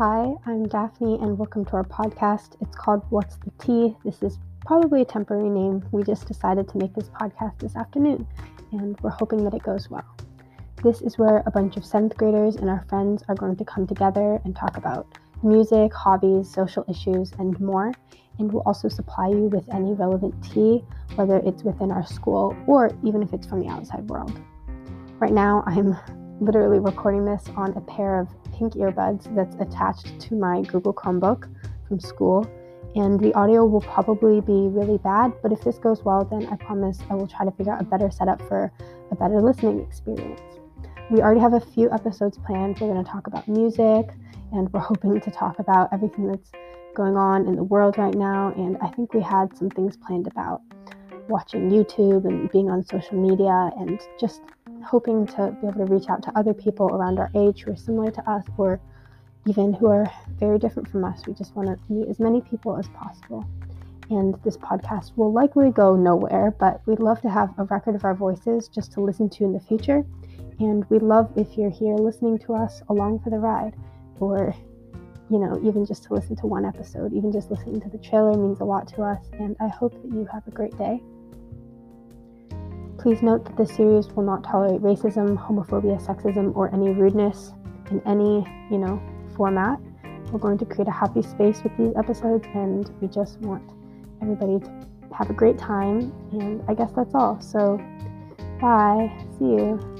Hi, I'm Daphne, and welcome to our podcast. It's called What's the Tea? This is probably a temporary name. We just decided to make this podcast this afternoon, and we're hoping that it goes well. This is where a bunch of seventh graders and our friends are going to come together and talk about music, hobbies, social issues, and more. And we'll also supply you with any relevant tea, whether it's within our school or even if it's from the outside world. Right now, I'm literally recording this on a pair of pink earbuds that's attached to my Google Chromebook from school. And the audio will probably be really bad, but if this goes well, then I promise I will try to figure out a better setup for a better listening experience. We already have a few episodes planned. We're going to talk about music, and we're hoping to talk about everything that's going on in the world right now. And I think we had some things planned about watching YouTube and being on social media and just hoping to be able to reach out to other people around our age who are similar to us or even who are very different from us. We just want to meet as many people as possible. And this podcast will likely go nowhere, but we'd love to have a record of our voices just to listen to in the future. And we'd love if you're here listening to us along for the ride, or, you know, even just to listen to one episode. Even just listening to the trailer means a lot to us. And I hope that you have a great day. Please note that this series will not tolerate racism, homophobia, sexism, or any rudeness in any, you know, format. We're going to create a happy space with these episodes, and we just want everybody to have a great time. And I guess that's all. So, bye. See you.